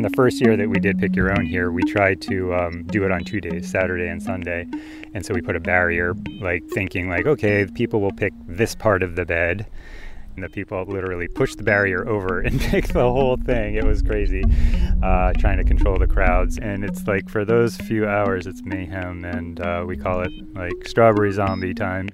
In the first year that we did pick your own here, we tried to um, do it on two days, Saturday and Sunday. And so we put a barrier, like thinking like, okay, people will pick this part of the bed. And the people literally pushed the barrier over and picked the whole thing. It was crazy, uh, trying to control the crowds. And it's like for those few hours, it's mayhem, and uh, we call it like strawberry zombie time.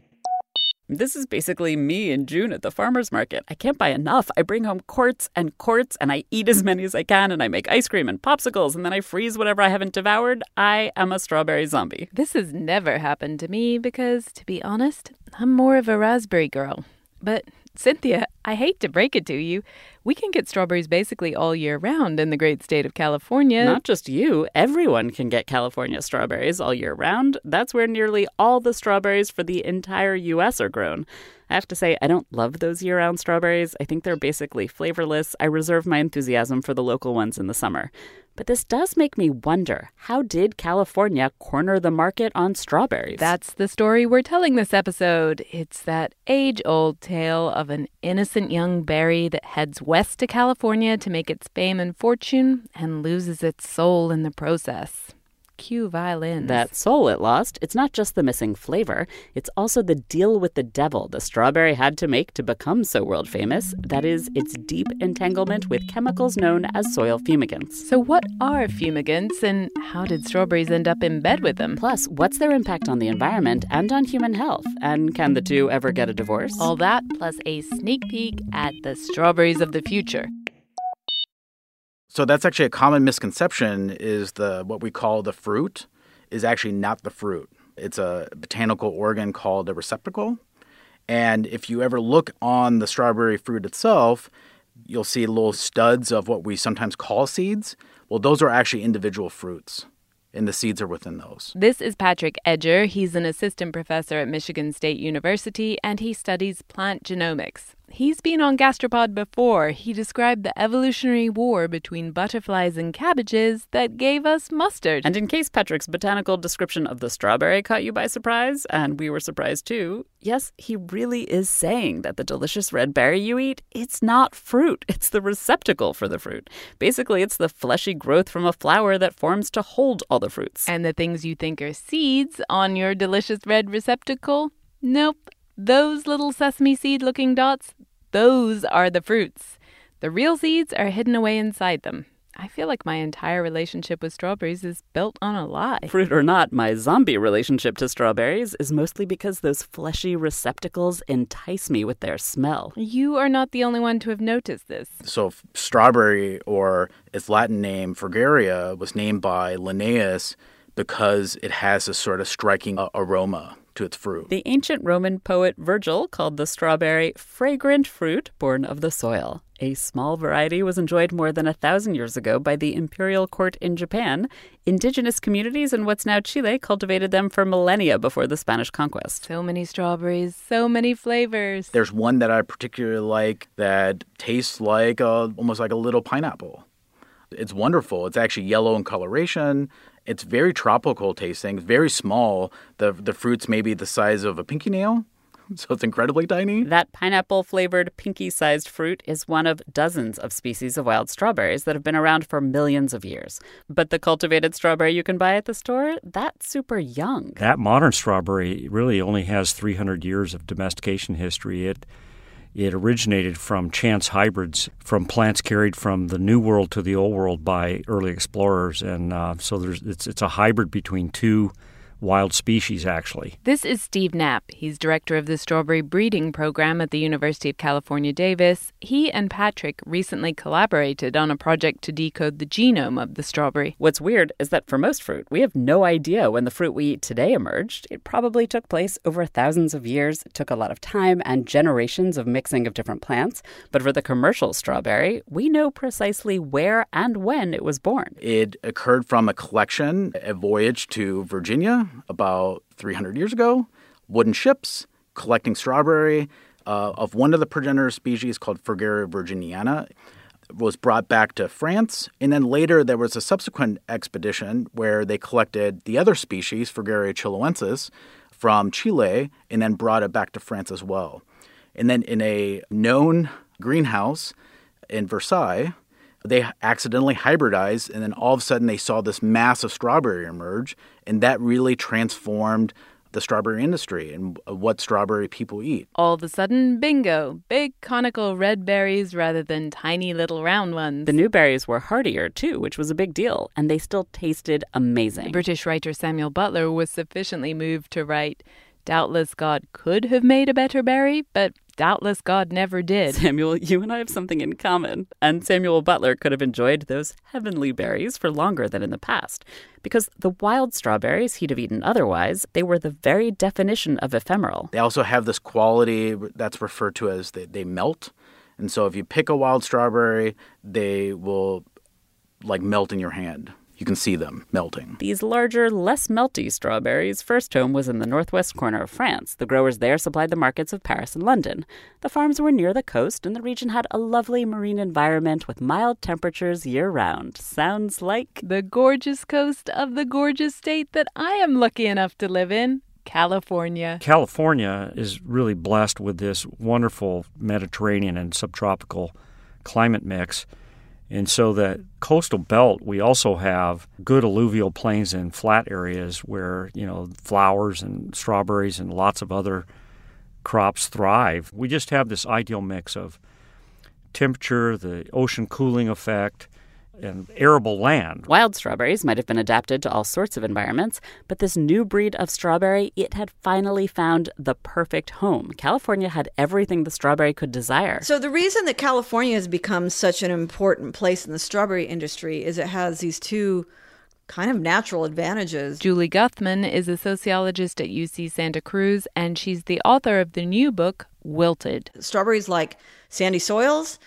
This is basically me in June at the farmer's market. I can't buy enough. I bring home quarts and quarts and I eat as many as I can and I make ice cream and popsicles and then I freeze whatever I haven't devoured. I am a strawberry zombie. This has never happened to me because, to be honest, I'm more of a raspberry girl. But Cynthia, I hate to break it to you. We can get strawberries basically all year round in the great state of California. Not just you, everyone can get California strawberries all year round. That's where nearly all the strawberries for the entire U.S. are grown. I have to say, I don't love those year round strawberries. I think they're basically flavorless. I reserve my enthusiasm for the local ones in the summer. But this does make me wonder how did California corner the market on strawberries? That's the story we're telling this episode. It's that age old tale of an innocent young berry that heads west to California to make its fame and fortune and loses its soul in the process cue violins. That soul it lost, it's not just the missing flavor, it's also the deal with the devil the strawberry had to make to become so world famous. That is, its deep entanglement with chemicals known as soil fumigants. So, what are fumigants and how did strawberries end up in bed with them? Plus, what's their impact on the environment and on human health? And can the two ever get a divorce? All that plus a sneak peek at the strawberries of the future. So that's actually a common misconception is the what we call the fruit is actually not the fruit. It's a botanical organ called a receptacle. And if you ever look on the strawberry fruit itself, you'll see little studs of what we sometimes call seeds. Well, those are actually individual fruits and the seeds are within those. This is Patrick Edger. He's an assistant professor at Michigan State University and he studies plant genomics. He's been on Gastropod before. He described the evolutionary war between butterflies and cabbages that gave us mustard. And in case Patrick's botanical description of the strawberry caught you by surprise, and we were surprised too, yes, he really is saying that the delicious red berry you eat, it's not fruit. It's the receptacle for the fruit. Basically, it's the fleshy growth from a flower that forms to hold all the fruits. And the things you think are seeds on your delicious red receptacle? Nope. Those little sesame seed looking dots, those are the fruits. The real seeds are hidden away inside them. I feel like my entire relationship with strawberries is built on a lie. Fruit or not, my zombie relationship to strawberries is mostly because those fleshy receptacles entice me with their smell. You are not the only one to have noticed this. So, strawberry, or its Latin name, Fragaria, was named by Linnaeus because it has a sort of striking uh, aroma to its fruit. The ancient Roman poet Virgil called the strawberry fragrant fruit born of the soil. A small variety was enjoyed more than a thousand years ago by the imperial court in Japan. Indigenous communities in what's now Chile cultivated them for millennia before the Spanish conquest. So many strawberries, so many flavors. There's one that I particularly like that tastes like a, almost like a little pineapple. It's wonderful. It's actually yellow in coloration It's very tropical tasting, very small. The the fruit's maybe the size of a pinky nail. so it's incredibly tiny. That pineapple flavored pinky sized fruit is one of dozens of species of wild strawberries that have been around for millions of years. But the cultivated strawberry you can buy at the store, that's super young. That modern strawberry really only has 300 years of domestication history. It it originated from chance hybrids from plants carried from the New World to the Old World by early explorers, and uh, so there's it's it's a hybrid between two wild species, actually. This is Steve Knapp. He's director of the strawberry breeding program at the University of California, Davis. He and Patrick recently collaborated on a project to decode the genome of the strawberry. What's weird is that for most fruit, we have no idea when the fruit we eat today emerged. It probably took place over thousands of years. It took a lot of time and generations of mixing of different plants. But for the commercial strawberry, we know precisely where and when it was born. It occurred from a collection, a voyage to Virginia about 300 years ago, wooden ships collecting strawberry uh, of one of the progenitor species called Fragaria virginiana was brought back to France. And then later there was a subsequent expedition where they collected the other species, Fragaria chiloensis, from Chile and then brought it back to France as well. And then in a known greenhouse in Versailles, they accidentally hybridized, and then all of a sudden they saw this massive strawberry emerge, and that really transformed the strawberry industry and what strawberry people eat. All of a sudden, bingo, big conical red berries rather than tiny little round ones. The new berries were hardier too, which was a big deal, and they still tasted amazing. British writer Samuel Butler was sufficiently moved to write, Doubtless God could have made a better berry, but doubtless God never did. Samuel, you and I have something in common. And Samuel Butler could have enjoyed those heavenly berries for longer than in the past. Because the wild strawberries he'd have eaten otherwise, they were the very definition of ephemeral. They also have this quality that's referred to as they, they melt. And so if you pick a wild strawberry, they will like melt in your hand you can see them melting. These larger, less melty strawberries' first home was in the northwest corner of France. The growers there supplied the markets of Paris and London. The farms were near the coast, and the region had a lovely marine environment with mild temperatures year round. Sounds like the gorgeous coast of the gorgeous state that I am lucky enough to live in. California. California is really blessed with this wonderful Mediterranean and subtropical climate mix. And so that coastal belt, we also have good alluvial plains and flat areas where, you know, flowers and strawberries and lots of other crops thrive. We just have this ideal mix of temperature, the ocean cooling effect, and arable land. Wild strawberries might have been adapted to all sorts of environments, but this new breed of strawberry, it had finally found the perfect home. California had everything the strawberry could desire. So the reason that California has become such an important place in the strawberry industry is it has these two kind of natural advantages. Julie Guthman is a sociologist at UC Santa Cruz, and she's the author of the new book, Wilted. Strawberries like sandy soils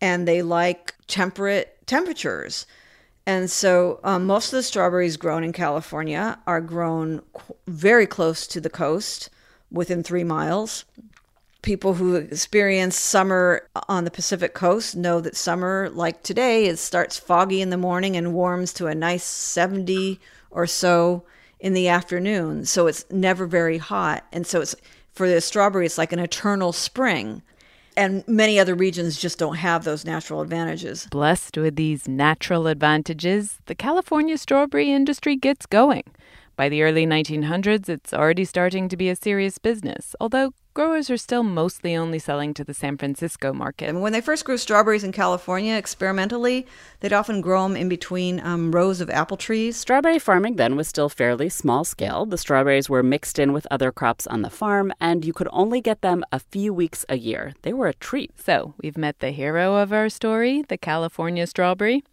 and they like temperate temperatures. And so um, most of the strawberries grown in California are grown very close to the coast, within three miles. People who experience summer on the Pacific coast know that summer, like today, it starts foggy in the morning and warms to a nice 70 or so in the afternoon. So it's never very hot. And so it's for the strawberry, it's like an eternal spring and many other regions just don't have those natural advantages. Blessed with these natural advantages, the California strawberry industry gets going. By the early 1900s, it's already starting to be a serious business, although growers are still mostly only selling to the San Francisco market. And when they first grew strawberries in California experimentally, they'd often grow them in between um, rows of apple trees. Strawberry farming then was still fairly small scale. The strawberries were mixed in with other crops on the farm, and you could only get them a few weeks a year. They were a treat. So we've met the hero of our story, the California strawberry.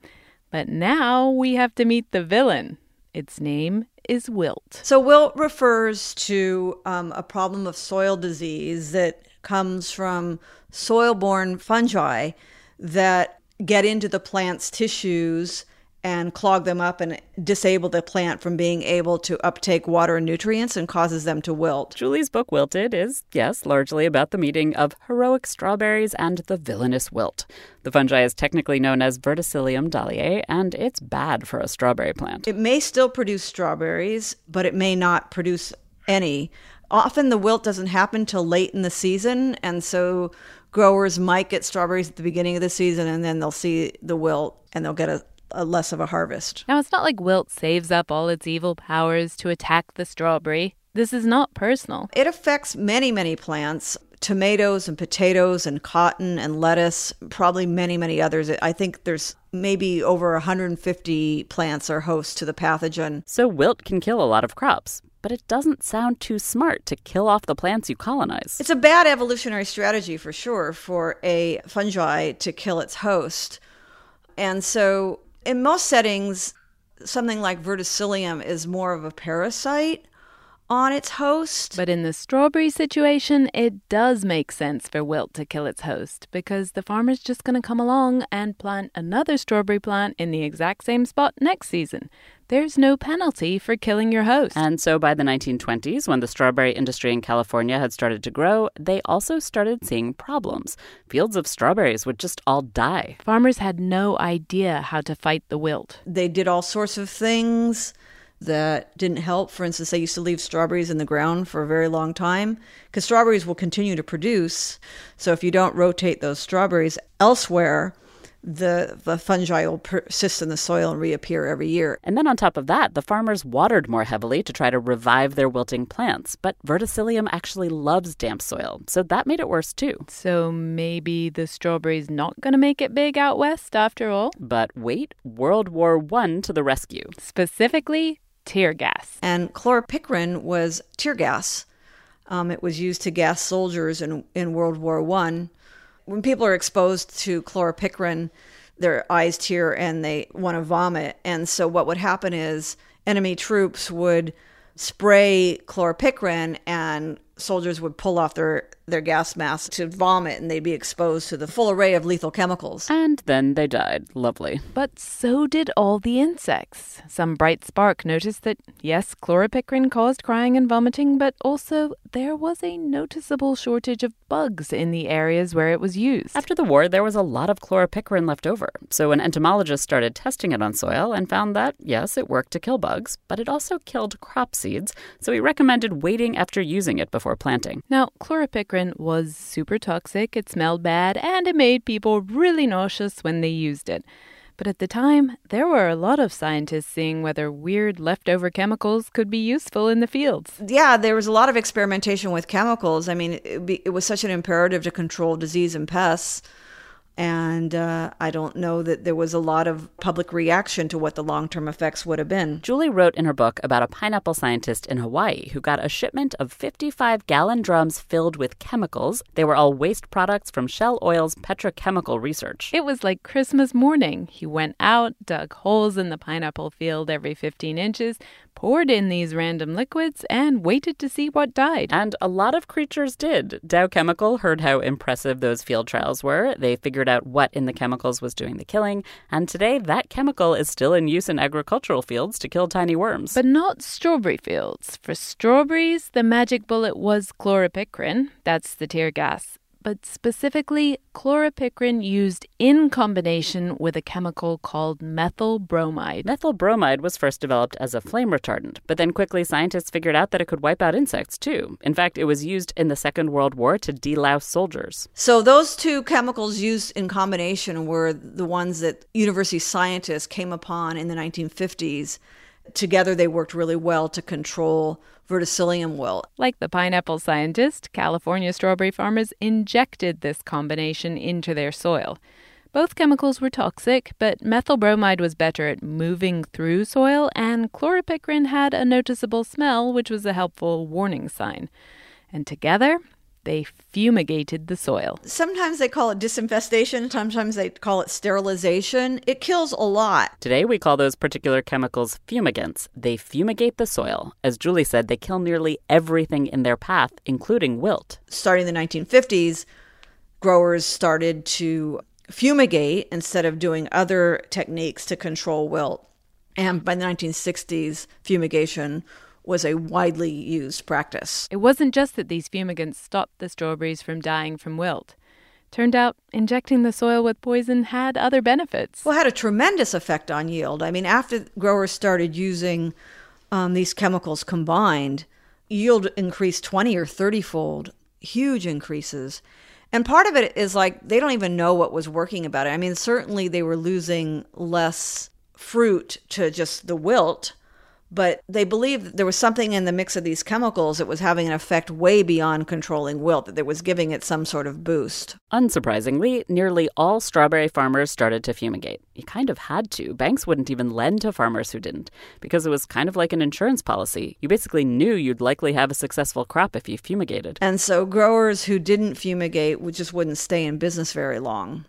But now we have to meet the villain. Its name is wilt. So, wilt refers to um, a problem of soil disease that comes from soil borne fungi that get into the plant's tissues and clog them up and disable the plant from being able to uptake water and nutrients and causes them to wilt. Julie's book Wilted is, yes, largely about the meeting of heroic strawberries and the villainous wilt. The fungi is technically known as Verticillium dahliae, and it's bad for a strawberry plant. It may still produce strawberries, but it may not produce any. Often the wilt doesn't happen till late in the season, and so growers might get strawberries at the beginning of the season and then they'll see the wilt and they'll get a a less of a harvest. Now, it's not like wilt saves up all its evil powers to attack the strawberry. This is not personal. It affects many, many plants tomatoes and potatoes and cotton and lettuce, probably many, many others. I think there's maybe over 150 plants are host to the pathogen. So wilt can kill a lot of crops, but it doesn't sound too smart to kill off the plants you colonize. It's a bad evolutionary strategy for sure for a fungi to kill its host. And so in most settings, something like verticillium is more of a parasite on its host. But in the strawberry situation, it does make sense for wilt to kill its host because the farmer's just going to come along and plant another strawberry plant in the exact same spot next season there's no penalty for killing your host. And so by the 1920s, when the strawberry industry in California had started to grow, they also started seeing problems. Fields of strawberries would just all die. Farmers had no idea how to fight the wilt. They did all sorts of things that didn't help. For instance, they used to leave strawberries in the ground for a very long time because strawberries will continue to produce. So if you don't rotate those strawberries elsewhere, the, the fungi will persist in the soil and reappear every year. And then on top of that, the farmers watered more heavily to try to revive their wilting plants. But verticillium actually loves damp soil, so that made it worse too. So maybe the strawberry's not going to make it big out west after all? But wait, World War I to the rescue. Specifically, tear gas. And chloropicrin was tear gas. Um, it was used to gas soldiers in, in World War One when people are exposed to chloropicrin, their eyes tear and they want to vomit. And so what would happen is enemy troops would spray chloropicrin and soldiers would pull off their, their gas mask to vomit and they'd be exposed to the full array of lethal chemicals. And then they died. Lovely. But so did all the insects. Some bright spark noticed that, yes, chloropicrin caused crying and vomiting, but also there was a noticeable shortage of bugs in the areas where it was used. After the war, there was a lot of chloropicrin left over. So an entomologist started testing it on soil and found that, yes, it worked to kill bugs, but it also killed crop seeds. So he recommended waiting after using it before before planting. Now, chloropicrin was super toxic, it smelled bad, and it made people really nauseous when they used it. But at the time, there were a lot of scientists seeing whether weird leftover chemicals could be useful in the fields. Yeah, there was a lot of experimentation with chemicals. I mean, it, it was such an imperative to control disease and pests and uh, I don't know that there was a lot of public reaction to what the long term effects would have been. Julie wrote in her book about a pineapple scientist in Hawaii who got a shipment of 55 gallon drums filled with chemicals. They were all waste products from Shell Oil's petrochemical research. It was like Christmas morning. He went out, dug holes in the pineapple field every 15 inches, poured in these random liquids, and waited to see what died. And a lot of creatures did. Dow Chemical heard how impressive those field trials were. They figured out what in the chemicals was doing the killing, and today that chemical is still in use in agricultural fields to kill tiny worms. But not strawberry fields. For strawberries, the magic bullet was chloropicrin, that's the tear gas, but specifically chloropicrin used in combination with a chemical called methyl bromide. Methyl bromide was first developed as a flame retardant, but then quickly scientists figured out that it could wipe out insects too. In fact, it was used in the Second World War to delouse soldiers. So those two chemicals used in combination were the ones that university scientists came upon in the 1950s. Together, they worked really well to control verticillium wilt. Like the pineapple scientist, California strawberry farmers injected this combination into their soil. Both chemicals were toxic, but methyl bromide was better at moving through soil, and chloropicrin had a noticeable smell, which was a helpful warning sign. And together, they fumigated the soil. Sometimes they call it disinfestation, sometimes they call it sterilization. It kills a lot. Today we call those particular chemicals fumigants. They fumigate the soil. As Julie said, they kill nearly everything in their path, including wilt. Starting in the 1950s, growers started to fumigate instead of doing other techniques to control wilt. And by the 1960s, fumigation was a widely used practice. It wasn't just that these fumigants stopped the strawberries from dying from wilt. Turned out injecting the soil with poison had other benefits. Well, it had a tremendous effect on yield. I mean, after growers started using um, these chemicals combined, yield increased 20 or 30 fold, huge increases. And part of it is like they don't even know what was working about it. I mean, certainly they were losing less fruit to just the wilt, but they believed there was something in the mix of these chemicals that was having an effect way beyond controlling wilt, that it was giving it some sort of boost. Unsurprisingly, nearly all strawberry farmers started to fumigate. You kind of had to. Banks wouldn't even lend to farmers who didn't, because it was kind of like an insurance policy. You basically knew you'd likely have a successful crop if you fumigated. And so growers who didn't fumigate just wouldn't stay in business very long.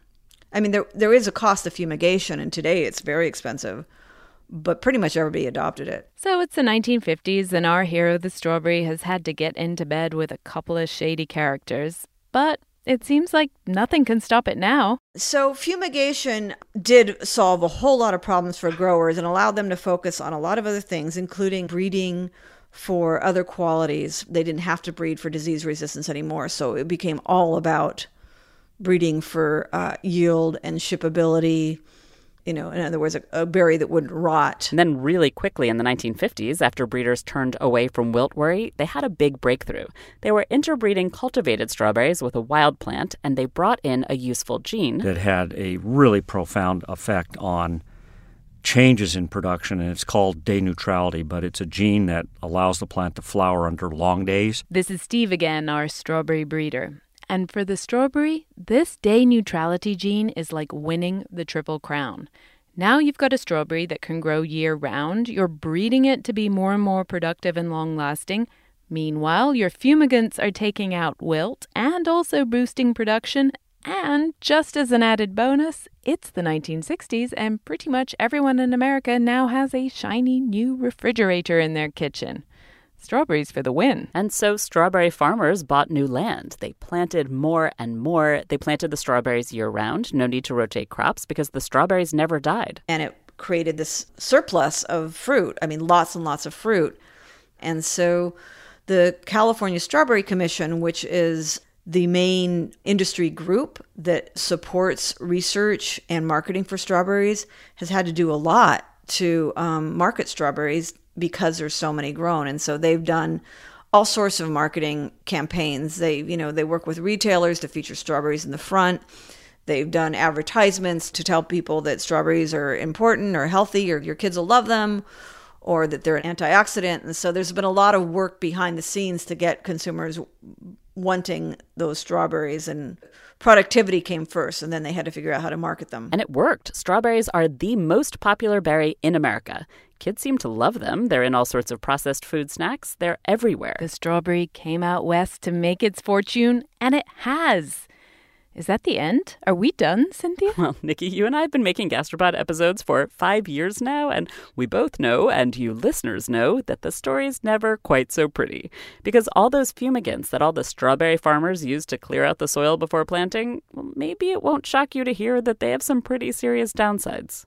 I mean, there there is a cost of fumigation, and today it's very expensive but pretty much everybody adopted it. So it's the 1950s, and our hero, the strawberry, has had to get into bed with a couple of shady characters. But it seems like nothing can stop it now. So, fumigation did solve a whole lot of problems for growers and allowed them to focus on a lot of other things, including breeding for other qualities. They didn't have to breed for disease resistance anymore. So, it became all about breeding for uh, yield and shippability you know, in other words, a, a, berry that wouldn't rot. And then, really quickly in the 1950s, after breeders turned away from wilt worry, they had a big breakthrough. They were interbreeding cultivated strawberries with a wild plant, and they brought in a useful gene that had a really profound effect on changes in production, and it's called day neutrality, but it's a gene that allows the plant to flower under long days. This is Steve again, our strawberry breeder. And for the strawberry, this day neutrality gene is like winning the Triple Crown. Now you've got a strawberry that can grow year round. You're breeding it to be more and more productive and long lasting. Meanwhile, your fumigants are taking out wilt and also boosting production. And just as an added bonus, it's the 1960s, and pretty much everyone in America now has a shiny new refrigerator in their kitchen. Strawberries for the win. And so strawberry farmers bought new land. They planted more and more. They planted the strawberries year round. No need to rotate crops because the strawberries never died. And it created this surplus of fruit. I mean, lots and lots of fruit. And so the California Strawberry Commission, which is the main industry group that supports research and marketing for strawberries, has had to do a lot to um, market strawberries because there's so many grown. And so they've done all sorts of marketing campaigns. They, you know, they work with retailers to feature strawberries in the front. They've done advertisements to tell people that strawberries are important or healthy or your kids will love them or that they're an antioxidant. And so there's been a lot of work behind the scenes to get consumers wanting those strawberries and productivity came first and then they had to figure out how to market them. And it worked. Strawberries are the most popular berry in America. Kids seem to love them. They're in all sorts of processed food snacks. They're everywhere. The strawberry came out west to make its fortune, and it has. Is that the end? Are we done, Cynthia? Well, Nikki, you and I have been making Gastropod episodes for five years now, and we both know, and you listeners know, that the story's never quite so pretty. Because all those fumigants that all the strawberry farmers use to clear out the soil before planting, well, maybe it won't shock you to hear that they have some pretty serious downsides.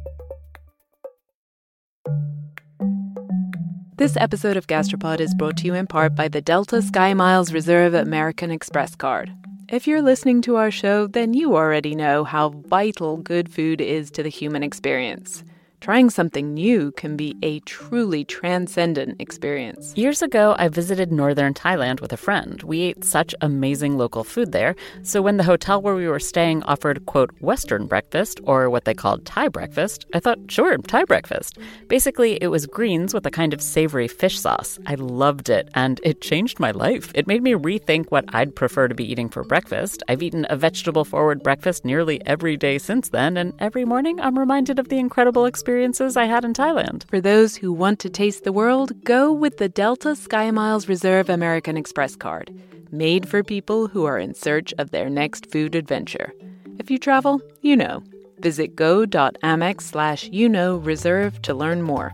This episode of Gastropod is brought to you in part by the Delta Sky Miles Reserve American Express card. If you're listening to our show, then you already know how vital good food is to the human experience trying something new can be a truly transcendent experience. Years ago, I visited northern Thailand with a friend. We ate such amazing local food there. So when the hotel where we were staying offered, quote, Western breakfast, or what they called Thai breakfast, I thought, sure, Thai breakfast. Basically, it was greens with a kind of savory fish sauce. I loved it, and it changed my life. It made me rethink what I'd prefer to be eating for breakfast. I've eaten a vegetable forward breakfast nearly every day since then, and every morning I'm reminded of the incredible experience experiences I had in Thailand. For those who want to taste the world, go with the Delta Sky Miles Reserve American Express card, made for people who are in search of their next food adventure. If you travel, you know. Visit go.amex slash you know reserve to learn more.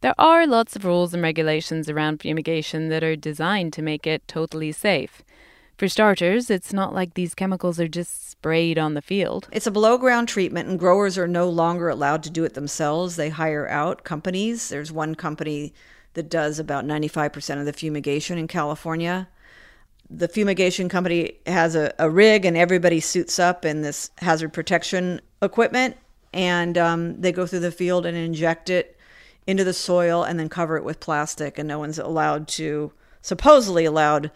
There are lots of rules and regulations around fumigation that are designed to make it totally safe. For starters, it's not like these chemicals are just sprayed on the field. It's a below ground treatment, and growers are no longer allowed to do it themselves. They hire out companies. There's one company that does about 95% of the fumigation in California. The fumigation company has a, a rig, and everybody suits up in this hazard protection equipment, and um, they go through the field and inject it into the soil and then cover it with plastic, and no one's allowed to, supposedly allowed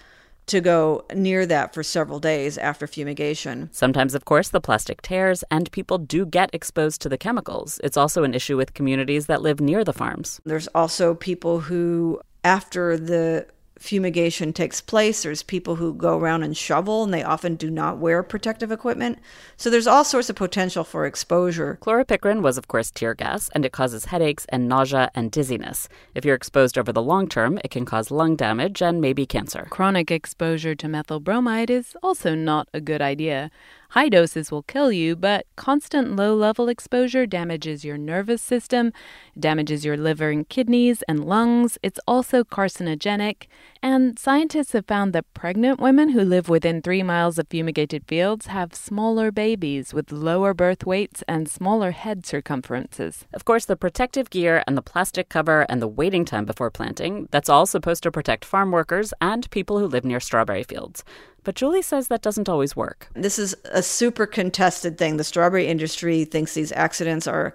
to go near that for several days after fumigation. Sometimes, of course, the plastic tears and people do get exposed to the chemicals. It's also an issue with communities that live near the farms. There's also people who, after the fumigation takes place. There's people who go around and shovel, and they often do not wear protective equipment. So there's all sorts of potential for exposure. Chloropicrin was, of course, tear gas, and it causes headaches and nausea and dizziness. If you're exposed over the long term, it can cause lung damage and maybe cancer. Chronic exposure to methyl bromide is also not a good idea. High doses will kill you, but constant low level exposure damages your nervous system, damages your liver and kidneys and lungs. It's also carcinogenic. And scientists have found that pregnant women who live within three miles of fumigated fields have smaller babies with lower birth weights and smaller head circumferences. Of course, the protective gear and the plastic cover and the waiting time before planting, that's all supposed to protect farm workers and people who live near strawberry fields. But Julie says that doesn't always work. This is a super contested thing. The strawberry industry thinks these accidents are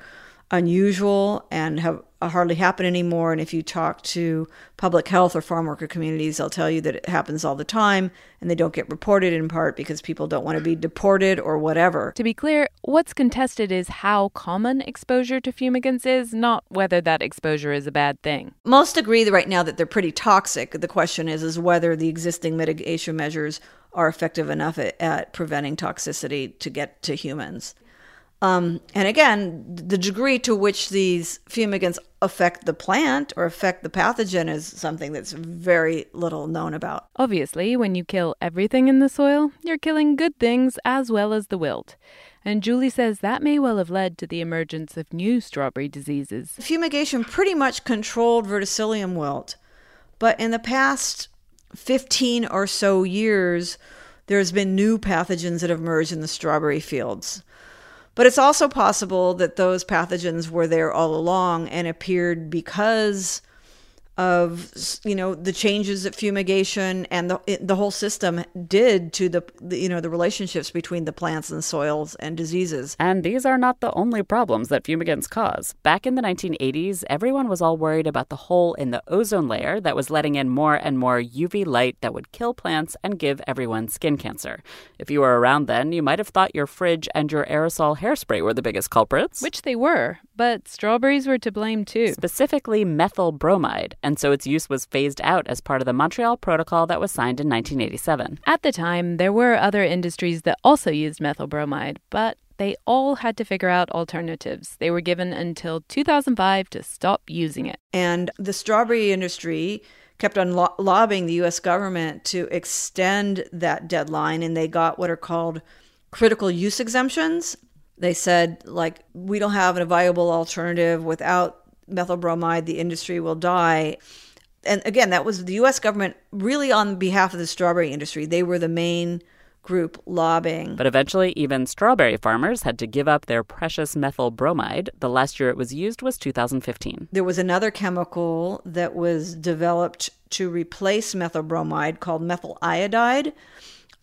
unusual and have uh, hardly happen anymore. And if you talk to public health or farm worker communities, they'll tell you that it happens all the time and they don't get reported in part because people don't want to be deported or whatever. To be clear, what's contested is how common exposure to fumigants is, not whether that exposure is a bad thing. Most agree right now that they're pretty toxic. The question is is whether the existing mitigation measures are effective enough at, at preventing toxicity to get to humans. Um, and again, the degree to which these fumigants affect the plant or affect the pathogen is something that's very little known about. Obviously, when you kill everything in the soil, you're killing good things as well as the wilt. And Julie says that may well have led to the emergence of new strawberry diseases. Fumigation pretty much controlled verticillium wilt, but in the past 15 or so years, there's been new pathogens that have emerged in the strawberry fields. But it's also possible that those pathogens were there all along and appeared because of you know the changes that fumigation and the the whole system did to the, the, you know the relationships between the plants and soils and diseases. And these are not the only problems that fumigants cause. Back in the 1980s, everyone was all worried about the hole in the ozone layer that was letting in more and more UV light that would kill plants and give everyone skin cancer. If you were around then, you might have thought your fridge and your aerosol hairspray were the biggest culprits, which they were, but strawberries were to blame too. Specifically methyl bromide and so its use was phased out as part of the Montreal Protocol that was signed in 1987. At the time, there were other industries that also used methyl bromide, but they all had to figure out alternatives. They were given until 2005 to stop using it. And the strawberry industry kept on lo- lobbying the US government to extend that deadline, and they got what are called critical use exemptions. They said, like, we don't have a viable alternative without methyl bromide, the industry will die. And again, that was the US government really on behalf of the strawberry industry. They were the main group lobbying. But eventually, even strawberry farmers had to give up their precious methyl bromide. The last year it was used was 2015. There was another chemical that was developed to replace methyl bromide called methyl iodide.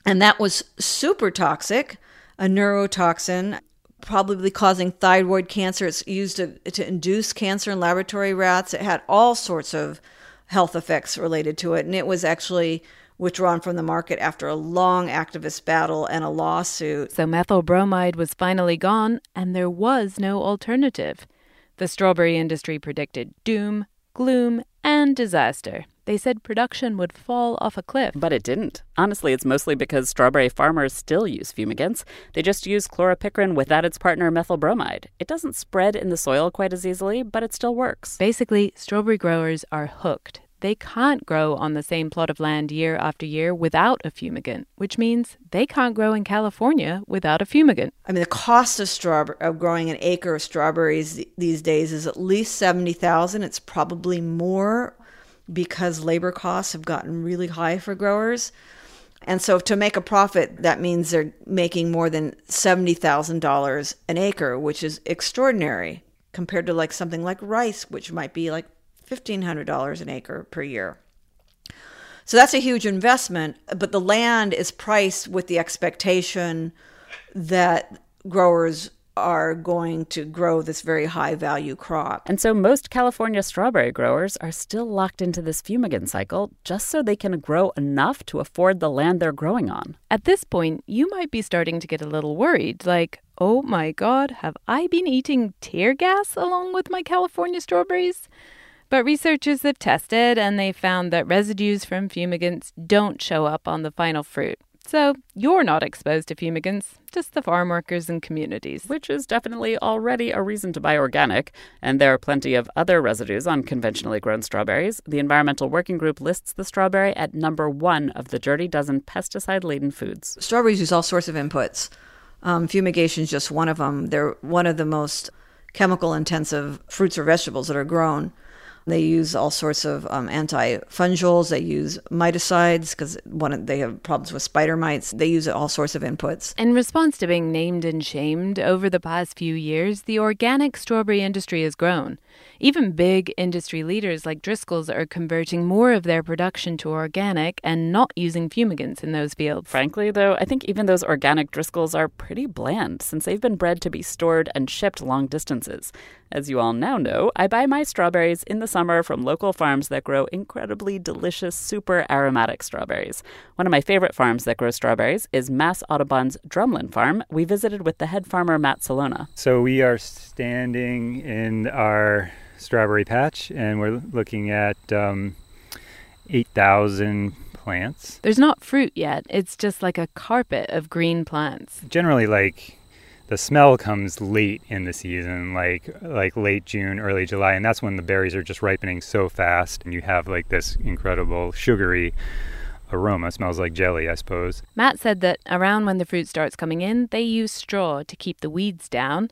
And that was super toxic, a neurotoxin, probably causing thyroid cancer. It's used to, to induce cancer in laboratory rats. It had all sorts of health effects related to it. And it was actually withdrawn from the market after a long activist battle and a lawsuit. So methyl bromide was finally gone, and there was no alternative. The strawberry industry predicted doom, gloom, and disaster. They said production would fall off a cliff. But it didn't. Honestly, it's mostly because strawberry farmers still use fumigants. They just use chloropicrin without its partner methyl bromide. It doesn't spread in the soil quite as easily, but it still works. Basically, strawberry growers are hooked. They can't grow on the same plot of land year after year without a fumigant, which means they can't grow in California without a fumigant. I mean, the cost of strawberry of growing an acre of strawberries these days is at least seventy thousand. It's probably more because labor costs have gotten really high for growers. And so to make a profit, that means they're making more than $70,000 an acre, which is extraordinary compared to like something like rice, which might be like $1,500 an acre per year. So that's a huge investment, but the land is priced with the expectation that growers are going to grow this very high value crop. And so most California strawberry growers are still locked into this fumigant cycle just so they can grow enough to afford the land they're growing on. At this point, you might be starting to get a little worried like, oh my God, have I been eating tear gas along with my California strawberries? But researchers have tested and they found that residues from fumigants don't show up on the final fruit. So you're not exposed to fumigants, just the farm workers and communities. Which is definitely already a reason to buy organic, and there are plenty of other residues on conventionally grown strawberries. The Environmental Working Group lists the strawberry at number one of the dirty dozen pesticide laden foods. Strawberries use all sorts of inputs. Um, fumigation is just one of them. They're one of the most chemical intensive fruits or vegetables that are grown. They use all sorts of um, antifungals. They use miticides because one they have problems with spider mites. They use all sorts of inputs. In response to being named and shamed over the past few years, the organic strawberry industry has grown. Even big industry leaders like Driscoll's are converting more of their production to organic and not using fumigants in those fields. Frankly, though, I think even those organic Driscolls are pretty bland since they've been bred to be stored and shipped long distances. As you all now know, I buy my strawberries in the summer from local farms that grow incredibly delicious, super aromatic strawberries. One of my favorite farms that grows strawberries is Mass Audubon's Drumlin Farm. We visited with the head farmer, Matt Celona. So we are standing in our strawberry patch, and we're looking at um, 8,000 plants. There's not fruit yet. It's just like a carpet of green plants. Generally, like the smell comes late in the season, like like late June, early July, and that's when the berries are just ripening so fast, and you have like this incredible sugary aroma. It smells like jelly, I suppose. Matt said that around when the fruit starts coming in, they use straw to keep the weeds down,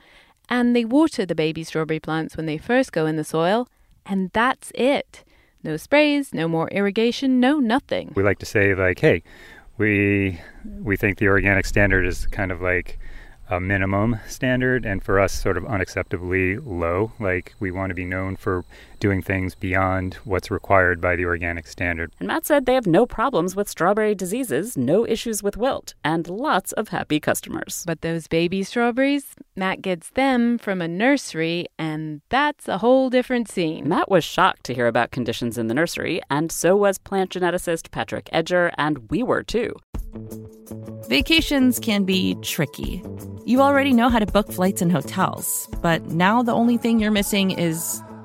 and they water the baby strawberry plants when they first go in the soil, and that's it. No sprays, no more irrigation, no nothing. We like to say like, hey, we we think the organic standard is kind of like a minimum standard and for us sort of unacceptably low like we want to be known for doing things beyond what's required by the organic standard. And matt said they have no problems with strawberry diseases no issues with wilt and lots of happy customers. But those baby strawberries matt gets them from a nursery and that's a whole different scene. Matt was shocked to hear about conditions in the nursery and so was plant geneticist patrick edger and we were too. Vacations can be tricky. You already know how to book flights and hotels, but now the only thing you're missing is,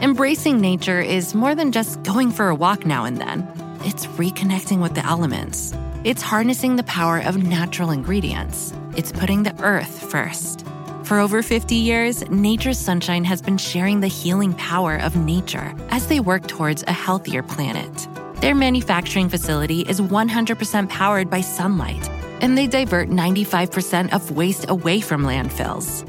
Embracing nature is more than just going for a walk now and then, it's reconnecting with the elements. It's harnessing the power of natural ingredients. It's putting the earth first. For over 50 years, Nature's Sunshine has been sharing the healing power of nature as they work towards a healthier planet. Their manufacturing facility is 100% powered by sunlight, and they divert 95% of waste away from landfills.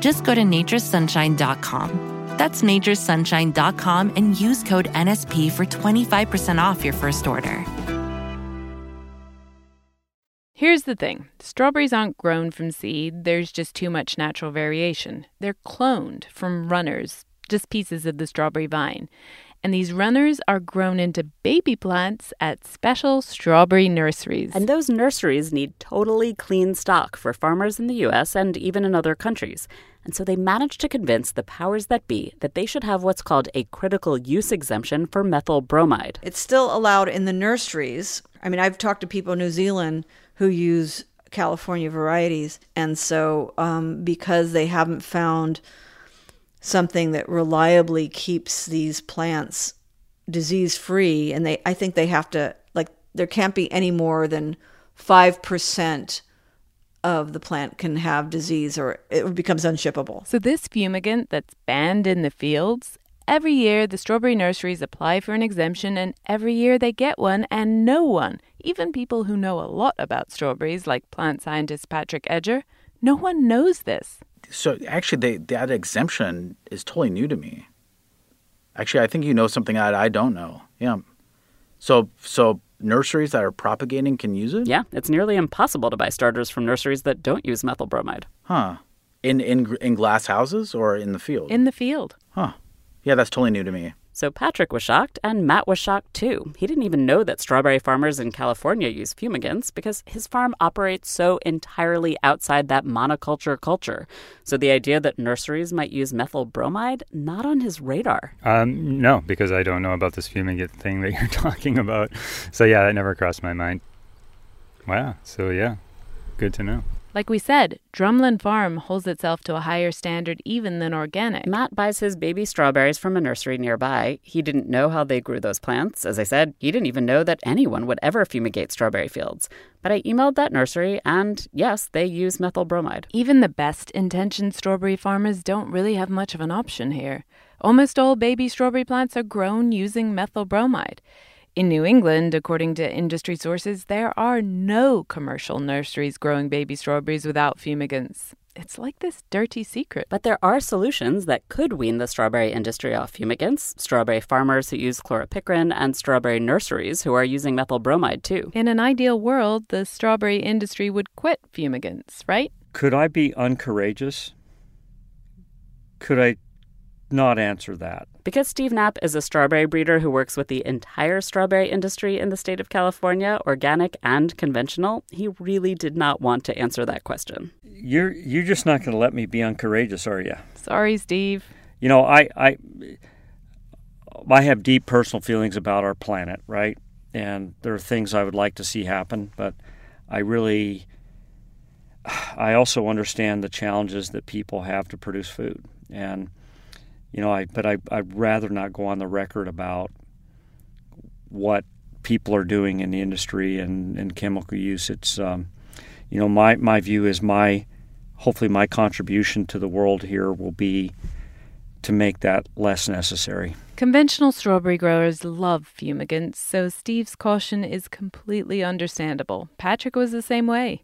Just go to naturesunshine.com. That's naturesunshine.com and use code NSP for 25% off your first order. Here's the thing strawberries aren't grown from seed, there's just too much natural variation. They're cloned from runners, just pieces of the strawberry vine. And these runners are grown into baby plants at special strawberry nurseries. And those nurseries need totally clean stock for farmers in the US and even in other countries. And so they managed to convince the powers that be that they should have what's called a critical use exemption for methyl bromide. It's still allowed in the nurseries. I mean, I've talked to people in New Zealand who use California varieties. And so, um, because they haven't found something that reliably keeps these plants disease free, and they, I think they have to, like, there can't be any more than 5% of the plant can have disease or it becomes unshippable. So, this fumigant that's banned in the fields, every year the strawberry nurseries apply for an exemption, and every year they get one, and no one, even people who know a lot about strawberries, like plant scientist Patrick Edger, no one knows this. So, actually, they, that exemption is totally new to me. Actually, I think you know something that I don't know. Yeah. So, so nurseries that are propagating can use it? Yeah, it's nearly impossible to buy starters from nurseries that don't use methyl bromide. Huh. In in in glass houses or in the field? In the field. Huh. Yeah, that's totally new to me. So Patrick was shocked, and Matt was shocked too. He didn't even know that strawberry farmers in California use fumigants because his farm operates so entirely outside that monoculture culture. So the idea that nurseries might use methyl bromide, not on his radar. Um, no, because I don't know about this fumigant thing that you're talking about. So yeah, that never crossed my mind. Wow. So yeah, good to know. Like we said, Drumlin Farm holds itself to a higher standard even than organic. Matt buys his baby strawberries from a nursery nearby. He didn't know how they grew those plants. As I said, he didn't even know that anyone would ever fumigate strawberry fields. But I emailed that nursery, and yes, they use methyl bromide. Even the best intentioned strawberry farmers don't really have much of an option here. Almost all baby strawberry plants are grown using methyl bromide. In New England, according to industry sources, there are no commercial nurseries growing baby strawberries without fumigants. It's like this dirty secret. But there are solutions that could wean the strawberry industry off fumigants strawberry farmers who use chloropicrin, and strawberry nurseries who are using methyl bromide too. In an ideal world, the strawberry industry would quit fumigants, right? Could I be uncourageous? Could I not answer that. Because Steve Knapp is a strawberry breeder who works with the entire strawberry industry in the state of California, organic and conventional, he really did not want to answer that question. You're you're just not going to let me be uncourageous, are you? Sorry, Steve. You know, I I I have deep personal feelings about our planet, right? And there are things I would like to see happen, but I really I also understand the challenges that people have to produce food. And you know, I but I I'd rather not go on the record about what people are doing in the industry and, and chemical use. It's um, you know my my view is my hopefully my contribution to the world here will be to make that less necessary. Conventional strawberry growers love fumigants, so Steve's caution is completely understandable. Patrick was the same way.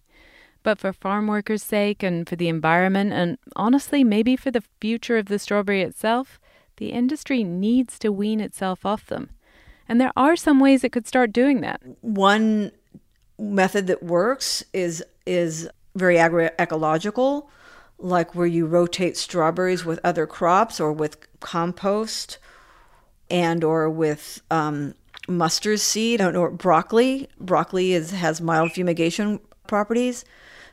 But for farm workers' sake and for the environment, and honestly, maybe for the future of the strawberry itself, the industry needs to wean itself off them. And there are some ways it could start doing that. One method that works is is very agroecological, like where you rotate strawberries with other crops or with compost and or with um, mustard seed or broccoli. Broccoli is, has mild fumigation properties.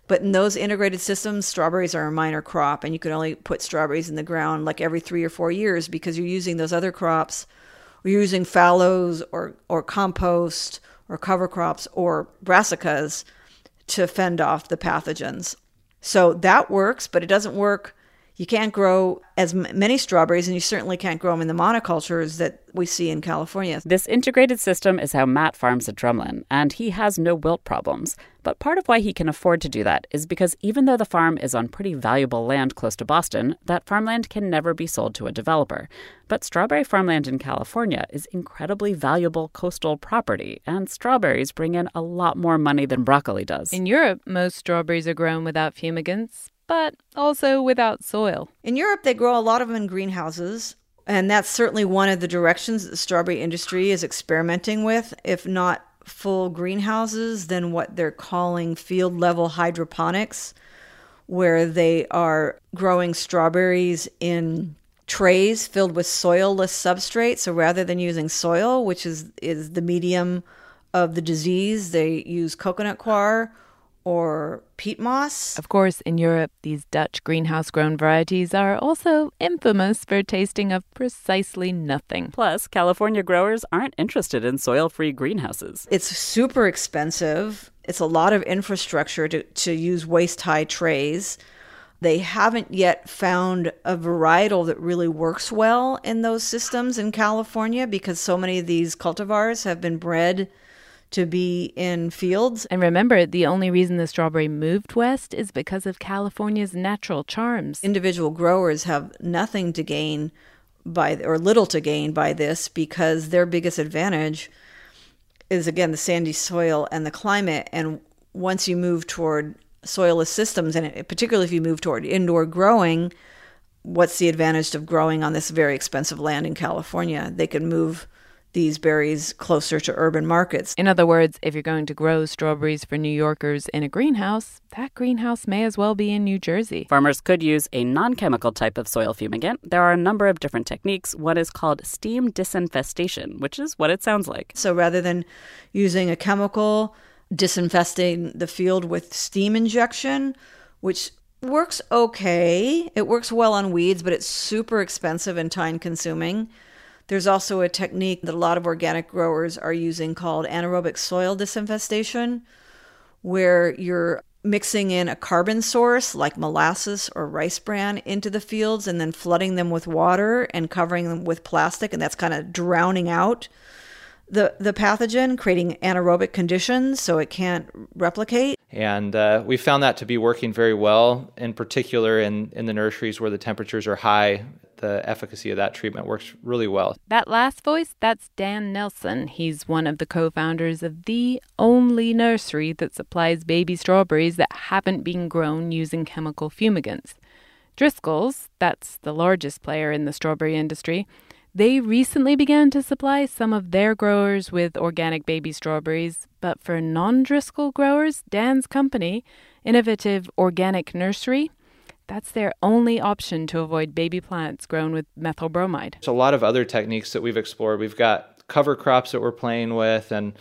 But in those integrated systems, strawberries are a minor crop, and you can only put strawberries in the ground like every three or four years because you're using those other crops. You're using fallows or, or compost or cover crops or brassicas to fend off the pathogens. So that works, but it doesn't work you can't grow as many strawberries, and you certainly can't grow them in the monocultures that we see in California. This integrated system is how Matt farms at Drumlin, and he has no wilt problems. But part of why he can afford to do that is because even though the farm is on pretty valuable land close to Boston, that farmland can never be sold to a developer. But strawberry farmland in California is incredibly valuable coastal property, and strawberries bring in a lot more money than broccoli does. In Europe, most strawberries are grown without fumigants, but also without soil. In Europe, they grow a lot of them in greenhouses. And that's certainly one of the directions that the strawberry industry is experimenting with. If not full greenhouses, then what they're calling field level hydroponics, where they are growing strawberries in trays filled with soilless substrate. So rather than using soil, which is, is the medium of the disease, they use coconut coir or peat moss. Of course, in Europe, these Dutch greenhouse grown varieties are also infamous for tasting of precisely nothing. Plus, California growers aren't interested in soil free greenhouses. It's super expensive. It's a lot of infrastructure to, to use waist high trays. They haven't yet found a varietal that really works well in those systems in California because so many of these cultivars have been bred to be in fields. And remember, the only reason the strawberry moved west is because of California's natural charms. Individual growers have nothing to gain by or little to gain by this because their biggest advantage is again the sandy soil and the climate and once you move toward soilless systems and particularly if you move toward indoor growing what's the advantage of growing on this very expensive land in California they can move these berries closer to urban markets. In other words, if you're going to grow strawberries for New Yorkers in a greenhouse, that greenhouse may as well be in New Jersey. Farmers could use a non chemical type of soil fumigant. There are a number of different techniques. One is called steam disinfestation, which is what it sounds like. So rather than using a chemical, disinfesting the field with steam injection, which works okay. It works well on weeds, but it's super expensive and time consuming. There's also a technique that a lot of organic growers are using called anaerobic soil disinfestation, where you're mixing in a carbon source like molasses or rice bran into the fields and then flooding them with water and covering them with plastic, and that's kind of drowning out the, the pathogen, creating anaerobic conditions so it can't replicate. And uh, we found that to be working very well, in particular in, in the nurseries where the temperatures are high the efficacy of that treatment works really well. That last voice, that's Dan Nelson. He's one of the co founders of the only nursery that supplies baby strawberries that haven't been grown using chemical fumigants. Driscoll's, that's the largest player in the strawberry industry, they recently began to supply some of their growers with organic baby strawberries, but for non Driscoll growers, Dan's company, Innovative Organic Nursery, that's their only option to avoid baby plants grown with methyl bromide. There's a lot of other techniques that we've explored. We've got cover crops that we're playing with, and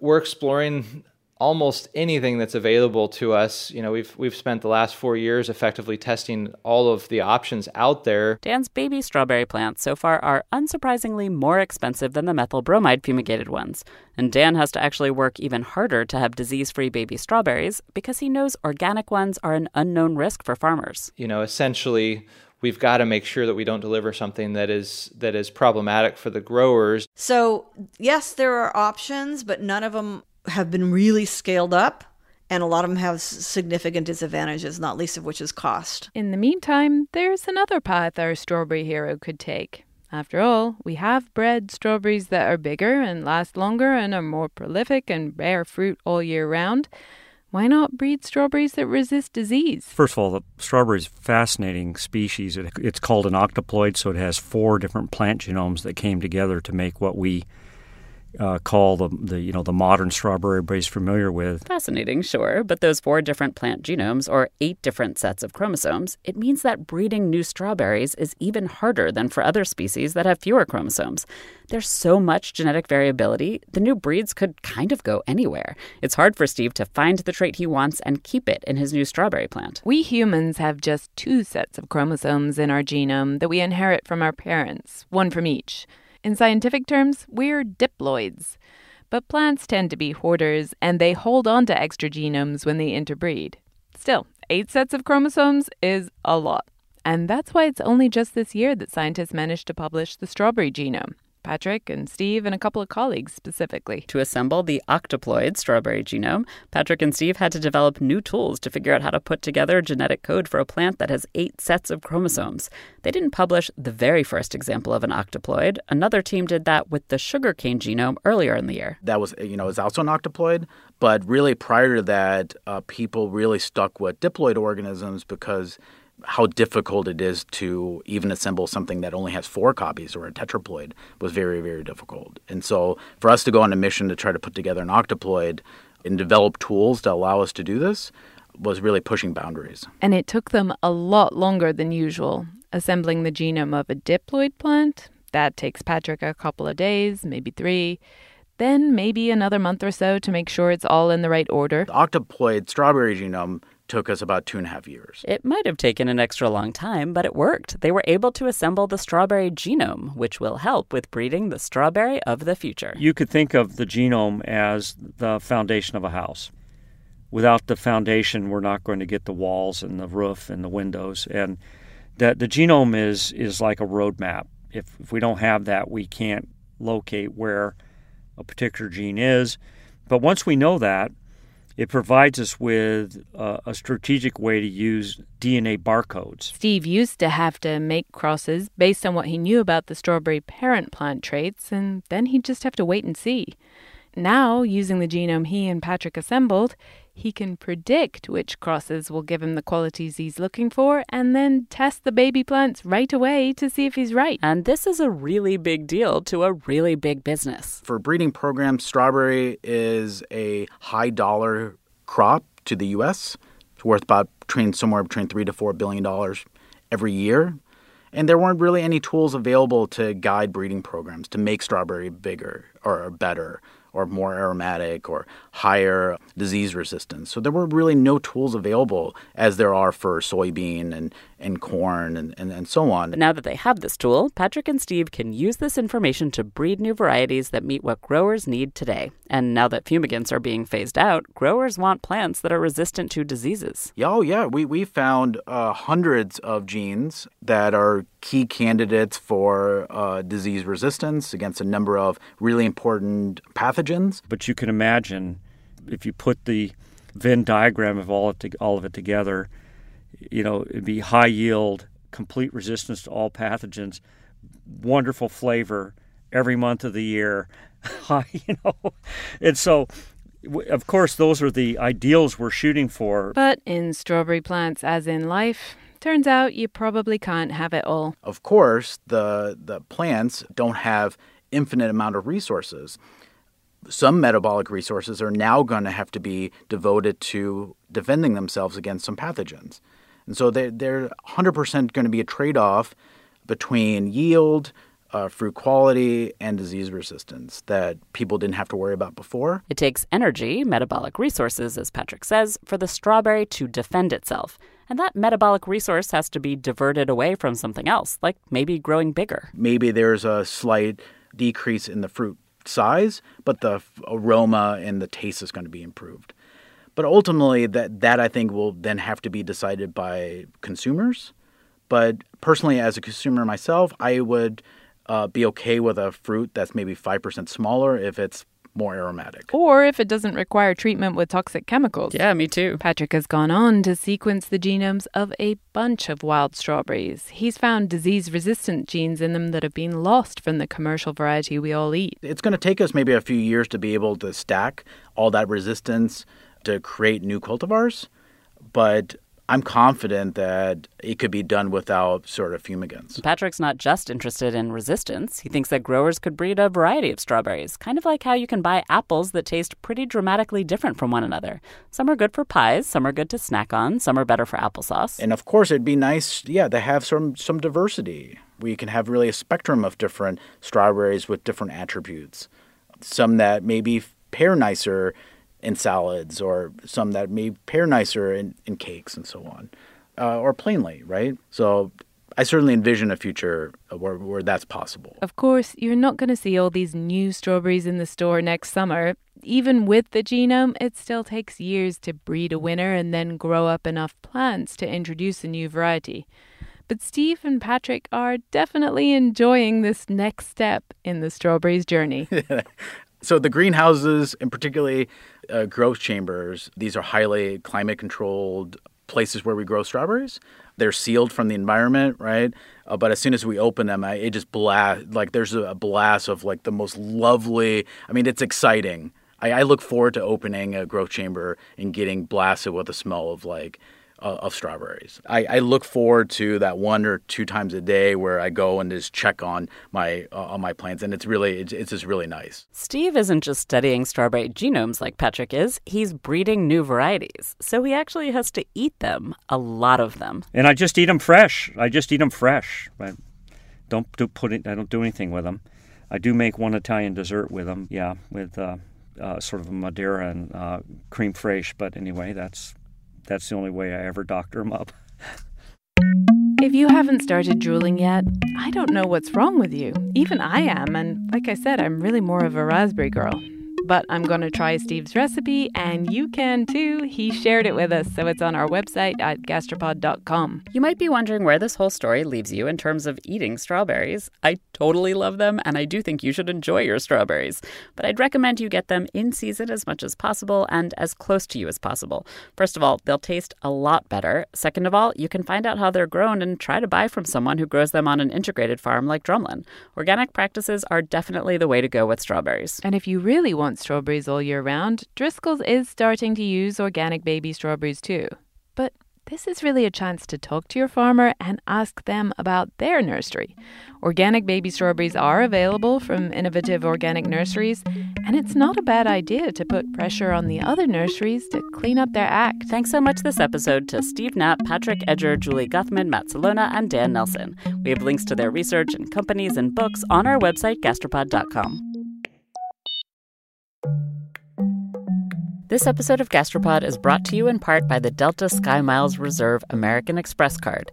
we're exploring almost anything that's available to us. You know, we've we've spent the last 4 years effectively testing all of the options out there. Dan's baby strawberry plants so far are unsurprisingly more expensive than the methyl bromide fumigated ones. And Dan has to actually work even harder to have disease-free baby strawberries because he knows organic ones are an unknown risk for farmers. You know, essentially we've got to make sure that we don't deliver something that is that is problematic for the growers. So, yes, there are options, but none of them have been really scaled up and a lot of them have significant disadvantages, not least of which is cost. In the meantime, there's another path our strawberry hero could take. After all, we have bred strawberries that are bigger and last longer and are more prolific and bear fruit all year round. Why not breed strawberries that resist disease? First of all, the strawberry is a fascinating species. It, it's called an octoploid, so it has four different plant genomes that came together to make what we uh, call the, the you know the modern strawberry everybody's familiar with. Fascinating, sure, but those four different plant genomes or eight different sets of chromosomes, it means that breeding new strawberries is even harder than for other species that have fewer chromosomes. There's so much genetic variability, the new breeds could kind of go anywhere. It's hard for Steve to find the trait he wants and keep it in his new strawberry plant. We humans have just two sets of chromosomes in our genome that we inherit from our parents, one from each. In scientific terms, we're diploids. But plants tend to be hoarders, and they hold on to extra genomes when they interbreed. Still, eight sets of chromosomes is a lot. And that's why it's only just this year that scientists managed to publish the strawberry genome. Patrick and Steve and a couple of colleagues specifically. To assemble the octoploid strawberry genome, Patrick and Steve had to develop new tools to figure out how to put together genetic code for a plant that has eight sets of chromosomes. They didn't publish the very first example of an octoploid. Another team did that with the sugarcane genome earlier in the year. That was, you know, is also an octoploid, but really prior to that, uh, people really stuck with diploid organisms because how difficult it is to even assemble something that only has four copies or a tetraploid was very, very difficult. And so for us to go on a mission to try to put together an octoploid and develop tools to allow us to do this was really pushing boundaries. And it took them a lot longer than usual. Assembling the genome of a diploid plant, that takes Patrick a couple of days, maybe three. Then maybe another month or so to make sure it's all in the right order. The octoploid strawberry genome took us about two and a half years. It might have taken an extra long time, but it worked. They were able to assemble the strawberry genome, which will help with breeding the strawberry of the future. You could think of the genome as the foundation of a house. Without the foundation, we're not going to get the walls and the roof and the windows. And that the genome is is like a roadmap. If, if we don't have that, we can't locate where a particular gene is. But once we know that, it provides us with uh, a strategic way to use DNA barcodes. Steve used to have to make crosses based on what he knew about the strawberry parent plant traits, and then he'd just have to wait and see. Now, using the genome he and Patrick assembled, he can predict which crosses will give him the qualities he's looking for and then test the baby plants right away to see if he's right. And this is a really big deal to a really big business. For breeding programs, strawberry is a high dollar crop to the US. It's worth about between somewhere between 3 to 4 billion dollars every year. And there weren't really any tools available to guide breeding programs to make strawberry bigger or better or more aromatic or higher disease resistance. So there were really no tools available as there are for soybean and, and corn and, and, and so on. But now that they have this tool, Patrick and Steve can use this information to breed new varieties that meet what growers need today. And now that fumigants are being phased out, growers want plants that are resistant to diseases. Yeah, oh, yeah. We, we found uh, hundreds of genes that are key candidates for uh, disease resistance against a number of really important pathogens. But you can imagine if you put the Venn diagram of all of, to, all of it together, you know, it'd be high yield, complete resistance to all pathogens, wonderful flavor every month of the year, you know, and so of course, those are the ideals we're shooting for. But in strawberry plants, as in life, turns out you probably can't have it all. Of course, the the plants don't have infinite amount of resources. Some metabolic resources are now going to have to be devoted to defending themselves against some pathogens. And so they're, they're 100% going to be a trade off between yield, uh, fruit quality, and disease resistance that people didn't have to worry about before. It takes energy, metabolic resources, as Patrick says, for the strawberry to defend itself. And that metabolic resource has to be diverted away from something else, like maybe growing bigger. Maybe there's a slight decrease in the fruit size, but the aroma and the taste is going to be improved. But ultimately, that, that I think will then have to be decided by consumers. But personally, as a consumer myself, I would uh, be okay with a fruit that's maybe 5% smaller if it's more aromatic. Or if it doesn't require treatment with toxic chemicals. Yeah, me too. Patrick has gone on to sequence the genomes of a bunch of wild strawberries. He's found disease resistant genes in them that have been lost from the commercial variety we all eat. It's going to take us maybe a few years to be able to stack all that resistance to create new cultivars, but I'm confident that it could be done without sort of fumigants. Patrick's not just interested in resistance. He thinks that growers could breed a variety of strawberries, kind of like how you can buy apples that taste pretty dramatically different from one another. Some are good for pies, some are good to snack on, some are better for applesauce. And of course, it'd be nice, yeah, to have some some diversity. We can have really a spectrum of different strawberries with different attributes. Some that maybe pair nicer in salads or some that may pair nicer in, in cakes and so on, uh, or plainly, right? So I certainly envision a future where, where that's possible. Of course, you're not going to see all these new strawberries in the store next summer. Even with the genome, it still takes years to breed a winner and then grow up enough plants to introduce a new variety. But Steve and Patrick are definitely enjoying this next step in the strawberries journey. So the greenhouses, and particularly uh, growth chambers, these are highly climate controlled places where we grow strawberries. They're sealed from the environment, right? Uh, but as soon as we open them, I, it just blast like there's a blast of like the most lovely. I mean, it's exciting. I, I look forward to opening a growth chamber and getting blasted with the smell of like uh, of strawberries. I, I, look forward to that one or two times a day where I go and just check on my uh, on my plants, and it's really it's, it's just really nice. Steve isn't just studying strawberry genomes like Patrick is; he's breeding new varieties. So he actually has to eat them, a lot of them. And I just eat them fresh. I just eat them fresh. I don't do put it. I don't do anything with them. I do make one Italian dessert with them. Yeah, with. Uh, uh, sort of a Madeira and uh, creme fraiche, but anyway, that's that's the only way I ever doctor them up. If you haven't started drooling yet, I don't know what's wrong with you. Even I am, and like I said, I'm really more of a raspberry girl but I'm going to try Steve's recipe, and you can too. He shared it with us, so it's on our website at gastropod.com. You might be wondering where this whole story leaves you in terms of eating strawberries. I totally love them, and I do think you should enjoy your strawberries. But I'd recommend you get them in season as much as possible and as close to you as possible. First of all, they'll taste a lot better. Second of all, you can find out how they're grown and try to buy from someone who grows them on an integrated farm like Drumlin. Organic practices are definitely the way to go with strawberries. And if you really want strawberries all year round, Driscoll's is starting to use organic baby strawberries too. But this is really a chance to talk to your farmer and ask them about their nursery. Organic baby strawberries are available from innovative organic nurseries, and it's not a bad idea to put pressure on the other nurseries to clean up their act. Thanks so much this episode to Steve Knapp, Patrick Edger, Julie Guthman, Matt Celona, and Dan Nelson. We have links to their research and companies and books on our website, gastropod.com. This episode of Gastropod is brought to you in part by the Delta Sky Miles Reserve American Express card.